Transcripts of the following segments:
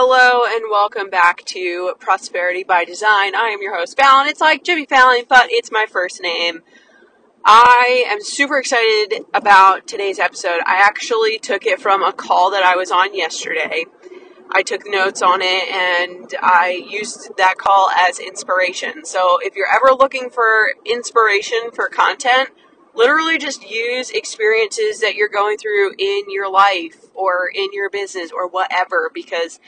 Hello and welcome back to Prosperity by Design. I am your host, Fallon. It's like Jimmy Fallon, but it's my first name. I am super excited about today's episode. I actually took it from a call that I was on yesterday. I took notes on it and I used that call as inspiration. So if you're ever looking for inspiration for content, literally just use experiences that you're going through in your life or in your business or whatever because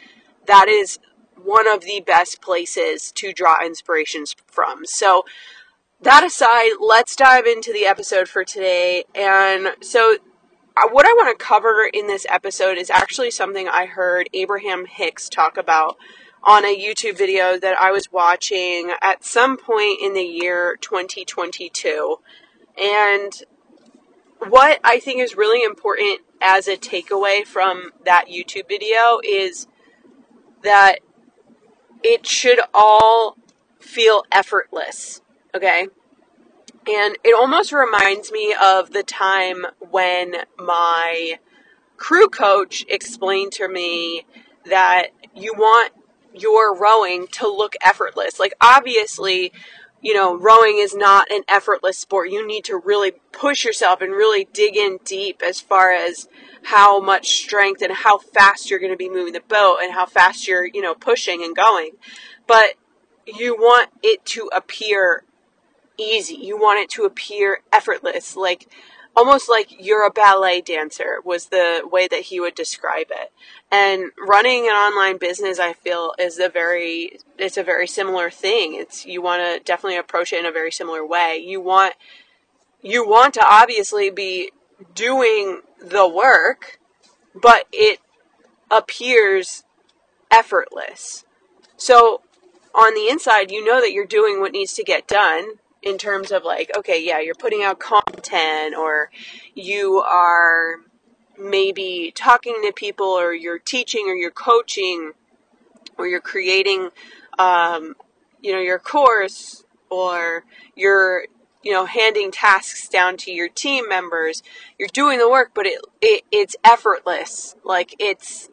that is one of the best places to draw inspirations from. So, that aside, let's dive into the episode for today. And so, uh, what I want to cover in this episode is actually something I heard Abraham Hicks talk about on a YouTube video that I was watching at some point in the year 2022. And what I think is really important as a takeaway from that YouTube video is that it should all feel effortless, okay? And it almost reminds me of the time when my crew coach explained to me that you want your rowing to look effortless. Like, obviously, you know, rowing is not an effortless sport. You need to really push yourself and really dig in deep as far as how much strength and how fast you're going to be moving the boat and how fast you're, you know, pushing and going. But you want it to appear easy. You want it to appear effortless, like almost like you're a ballet dancer was the way that he would describe it. And running an online business, I feel, is a very it's a very similar thing. It's you want to definitely approach it in a very similar way. You want you want to obviously be doing the work, but it appears effortless. So on the inside, you know that you're doing what needs to get done in terms of like, okay, yeah, you're putting out content or you are maybe talking to people or you're teaching or you're coaching or you're creating, um, you know, your course or you're you know, handing tasks down to your team members. You're doing the work, but it, it it's effortless. Like it's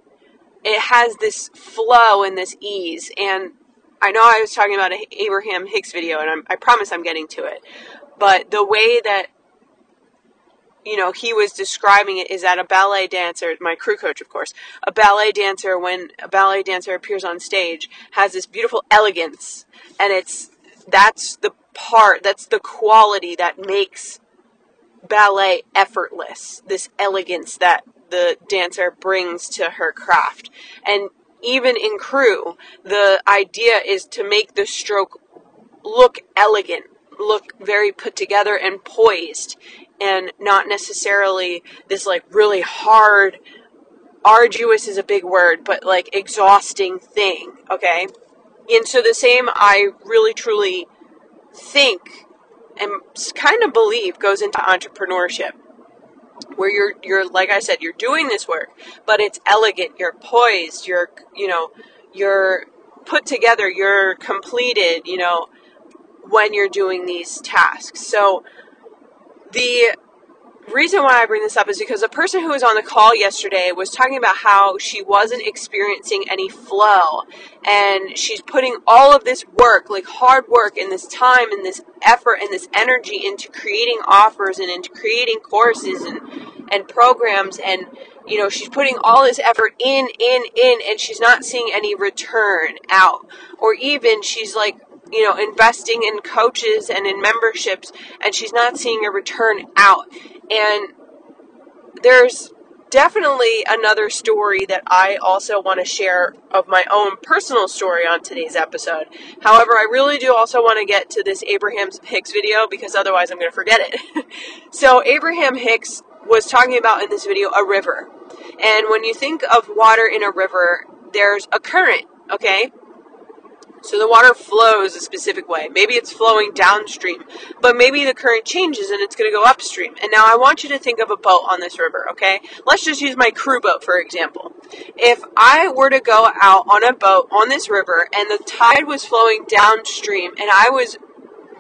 it has this flow and this ease. And I know I was talking about an Abraham Hicks video, and I'm, I promise I'm getting to it. But the way that you know, he was describing it is that a ballet dancer, my crew coach, of course, a ballet dancer, when a ballet dancer appears on stage, has this beautiful elegance. And it's, that's the part, that's the quality that makes ballet effortless. This elegance that the dancer brings to her craft. And even in crew, the idea is to make the stroke look elegant, look very put together and poised, and not necessarily this like really hard, arduous is a big word, but like exhausting thing, okay? And so the same I really truly think and kind of believe goes into entrepreneurship where you're you're like I said you're doing this work but it's elegant you're poised you're you know you're put together you're completed you know when you're doing these tasks. So the reason why I bring this up is because the person who was on the call yesterday was talking about how she wasn't experiencing any flow. And she's putting all of this work, like hard work and this time and this effort and this energy into creating offers and into creating courses and and programs. And you know she's putting all this effort in in in and she's not seeing any return out. Or even she's like you know investing in coaches and in memberships and she's not seeing a return out and there's definitely another story that I also want to share of my own personal story on today's episode. However, I really do also want to get to this Abraham Hicks video because otherwise I'm going to forget it. so, Abraham Hicks was talking about in this video a river. And when you think of water in a river, there's a current, okay? So the water flows a specific way. Maybe it's flowing downstream, but maybe the current changes and it's going to go upstream. And now I want you to think of a boat on this river, okay? Let's just use my crew boat for example. If I were to go out on a boat on this river and the tide was flowing downstream and I was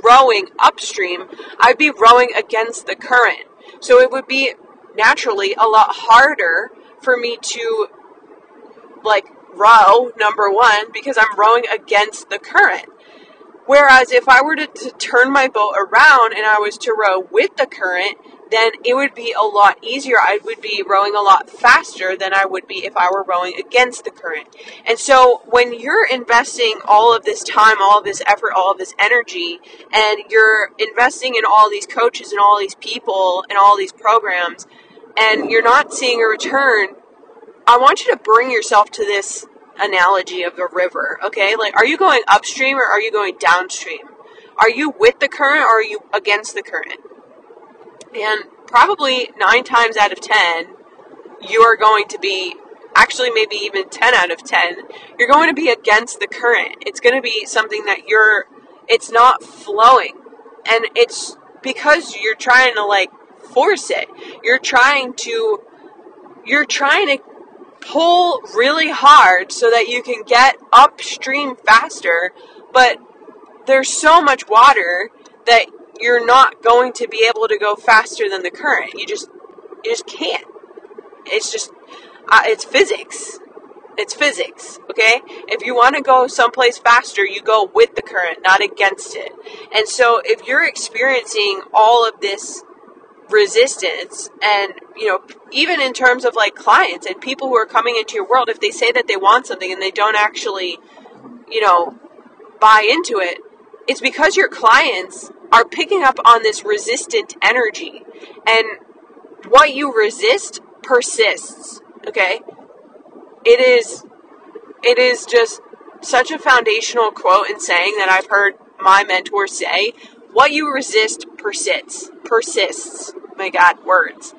rowing upstream, I'd be rowing against the current. So it would be naturally a lot harder for me to like row, number one, because I'm rowing against the current. Whereas if I were to, to, turn my boat around and I was to row with the current, then it would be a lot easier. I would be rowing a lot faster than I would be if I were rowing against the current. And so when you're investing all of this time, all of this effort, all of this energy, and you're investing in all these coaches and all these people and all these programs, and you're not seeing a return, I want you to bring yourself to this analogy of the river, okay? Like, are you going upstream or are you going downstream? Are you with the current or are you against the current? And probably nine times out of ten, you are going to be, actually, maybe even 10 out of 10, you're going to be against the current. It's going to be something that you're, it's not flowing. And it's because you're trying to, like, force it. You're trying to, you're trying to pull really hard so that you can get upstream faster, but there's so much water that you're not going to be able to go faster than the current. You just you just can't. It's just uh, it's physics. It's physics, okay? If you want to go someplace faster, you go with the current, not against it. And so if you're experiencing all of this resistance and you know even in terms of like clients and people who are coming into your world if they say that they want something and they don't actually you know buy into it it's because your clients are picking up on this resistant energy. And what you resist persists okay? It is it is just such a foundational quote and saying that i've heard my mentor say what you resist persists. Persists. My God, words.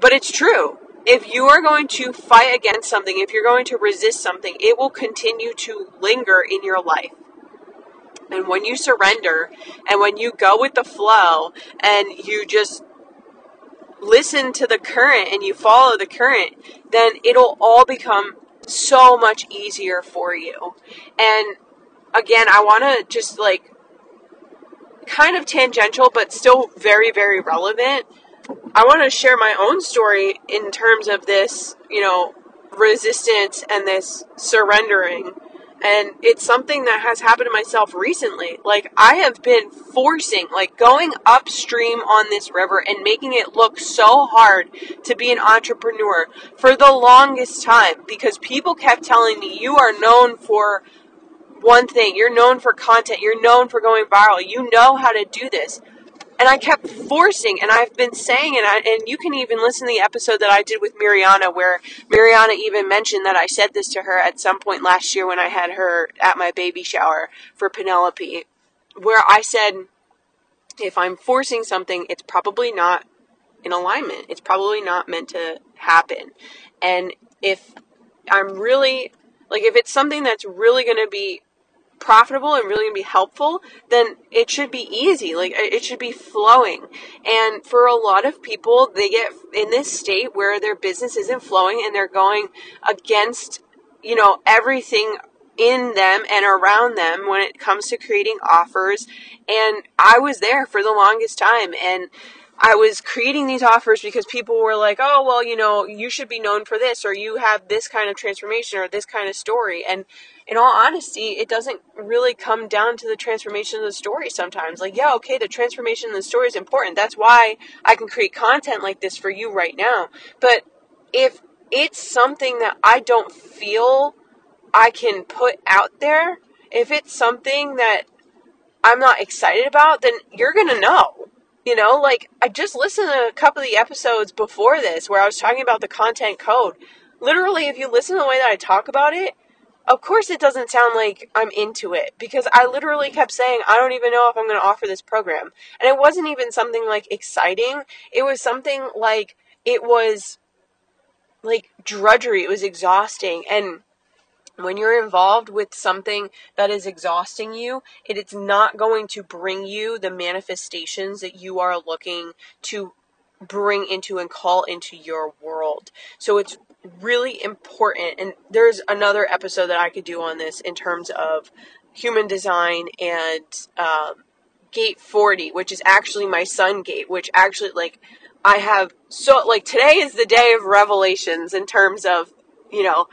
But it's true. If you are going to fight against something, if you're going to resist something, it will continue to linger in your life. And when you surrender and when you go with the flow and you just listen to the current and you follow the current, then it'll all become so much easier for you. And again, I want to just like kind of tangential, but still very, very relevant. I want to share my own story in terms of this, you know, resistance and this surrendering. And it's something that has happened to myself recently. Like, I have been forcing, like, going upstream on this river and making it look so hard to be an entrepreneur for the longest time because people kept telling me, you are known for one thing. You're known for content. You're known for going viral. You know how to do this. And I kept forcing, and I've been saying, and, I, and you can even listen to the episode that I did with Mariana, where Mariana even mentioned that I said this to her at some point last year when I had her at my baby shower for Penelope, where I said, if I'm forcing something, it's probably not in alignment. It's probably not meant to happen. And if I'm really, like, if it's something that's really going to be profitable and really gonna be helpful, then it should be easy. Like it should be flowing. And for a lot of people, they get in this state where their business isn't flowing and they're going against, you know, everything in them and around them when it comes to creating offers. And I was there for the longest time and I was creating these offers because people were like, oh, well, you know, you should be known for this, or you have this kind of transformation, or this kind of story. And in all honesty, it doesn't really come down to the transformation of the story sometimes. Like, yeah, okay, the transformation of the story is important. That's why I can create content like this for you right now. But if it's something that I don't feel I can put out there, if it's something that I'm not excited about, then you're going to know you know, like I just listened to a couple of the episodes before this where I was talking about the content code. Literally, if you listen to the way that I talk about it, of course it doesn't sound like I'm into it because I literally kept saying, I don't even know if I'm going to offer this program. And it wasn't even something like exciting. It was something like it was like drudgery. It was exhausting. And when you're involved with something that is exhausting you, it is not going to bring you the manifestations that you are looking to bring into and call into your world. So it's really important. And there's another episode that I could do on this in terms of human design and um, gate 40, which is actually my sun gate, which actually, like, I have so, like, today is the day of revelations in terms of, you know,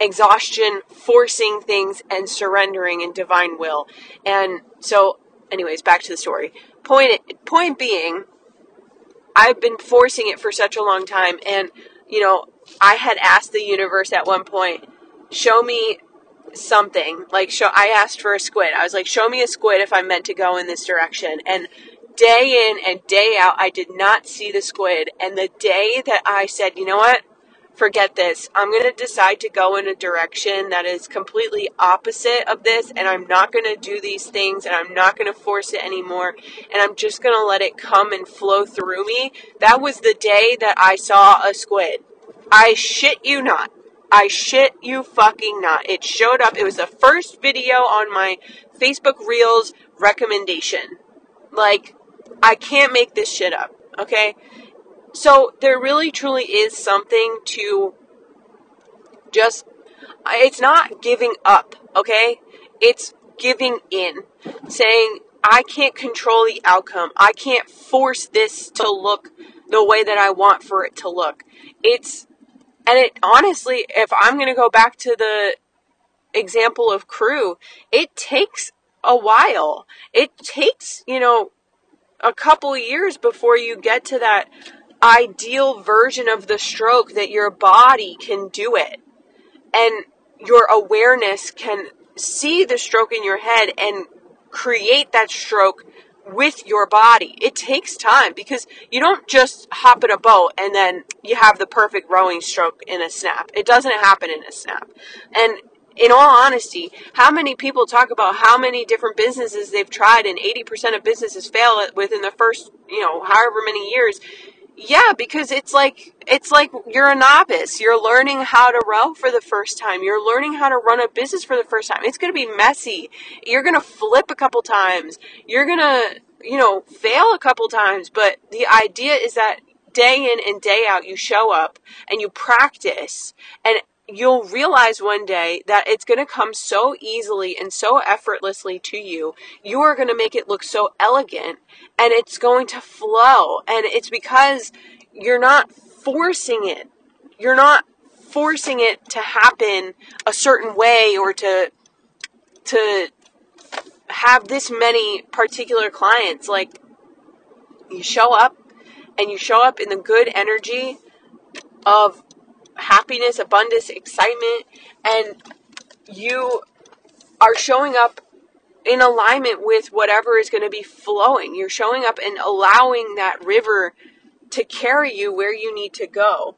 exhaustion, forcing things, and surrendering in divine will. And so, anyways, back to the story. Point point being, I've been forcing it for such a long time, and you know, I had asked the universe at one point, show me something. Like, show. I asked for a squid. I was like, show me a squid if I'm meant to go in this direction, and day in and day out, I did not see the squid. And the day that I said, you know what? Forget this. I'm going to decide to go in a direction that is completely opposite of this, and I'm not going to do these things, and I'm not going to force it anymore, and I'm just going to let it come and flow through me. That was the day that I saw a squid. I shit you not. I shit you fucking not. It showed up. It was the first video on my Facebook Reels recommendation. Like, I can't make this shit up, okay? So there really truly is something to just, it's not giving up, okay? It's giving in. Saying, I can't control the outcome. I can't force this to look the way that I want for it to look. It's, and it honestly, if I'm going to go back to the example of crew, it takes a while. It takes, you know, a couple years before you get to that ideal version of the stroke that your body can do it. And your awareness can see the stroke in your head and create that stroke with your body. It takes time because you don't just hop in a boat and then you have the perfect rowing stroke in a snap. It doesn't happen in a snap. And in all honesty, how many people talk about how many different businesses they've tried and 80% of businesses fail within the first, you know, however many years yeah, because it's like it's like you're a novice. You're learning how to row for the first time. You're learning how to run a business for the first time. It's going to be messy. You're going to flip a couple times. You're going to, you know, fail a couple times, but the idea is that day in and day out you show up and you practice and you'll realize one day that it's going to come so easily and so effortlessly to you. You are going to make it look so elegant and it's going to flow. And it's because you're not forcing it. You're not forcing it to happen a certain way or to to have this many particular clients like you show up and you show up in the good energy of happiness, abundance, excitement, and you are showing up in alignment with whatever is going to be flowing. You're showing up and allowing that river to carry you where you need to go.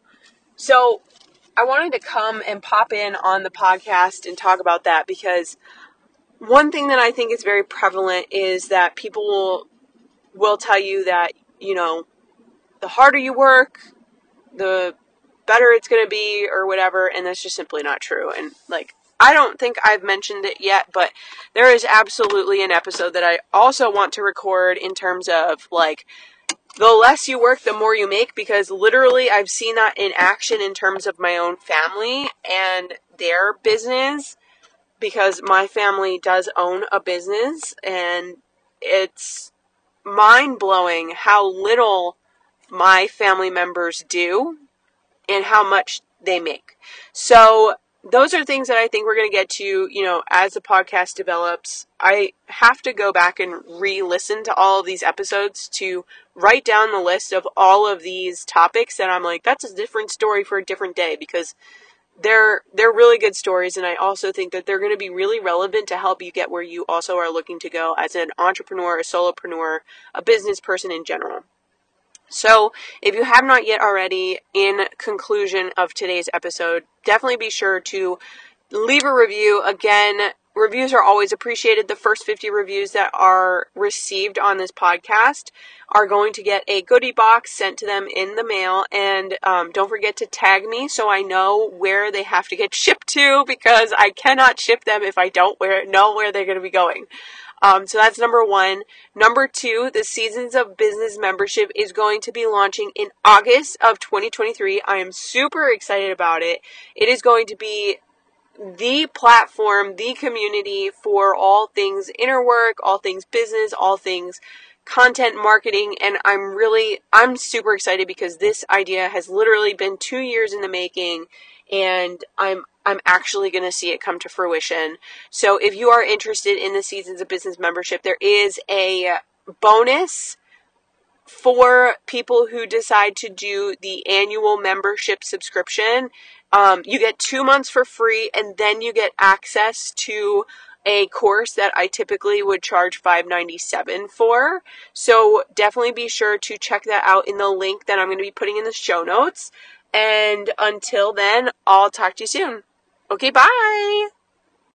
So, I wanted to come and pop in on the podcast and talk about that because one thing that I think is very prevalent is that people will, will tell you that, you know, the harder you work, the better it's going to be or whatever and that's just simply not true. And like I don't think I've mentioned it yet, but there is absolutely an episode that I also want to record in terms of like the less you work, the more you make because literally I've seen that in action in terms of my own family and their business because my family does own a business and it's mind blowing how little my family members do and how much they make. So those are things that I think we're going to get to, you know, as the podcast develops. I have to go back and re-listen to all of these episodes to write down the list of all of these topics and I'm like that's a different story for a different day because they're they're really good stories and I also think that they're going to be really relevant to help you get where you also are looking to go as an entrepreneur, a solopreneur, a business person in general. So, if you have not yet already, in conclusion of today's episode, definitely be sure to leave a review. Again, reviews are always appreciated. The first 50 reviews that are received on this podcast are going to get a goodie box sent to them in the mail. And um, don't forget to tag me so I know where they have to get shipped to because I cannot ship them if I don't know where they're going to be going. Um, so that's number one. Number two, the Seasons of Business membership is going to be launching in August of 2023. I am super excited about it. It is going to be the platform, the community for all things inner work, all things business, all things content marketing and I'm really I'm super excited because this idea has literally been 2 years in the making and I'm I'm actually going to see it come to fruition. So if you are interested in the Seasons of Business membership, there is a bonus for people who decide to do the annual membership subscription. Um, you get two months for free, and then you get access to a course that I typically would charge $5.97 for. So definitely be sure to check that out in the link that I'm going to be putting in the show notes. And until then, I'll talk to you soon. Okay, bye.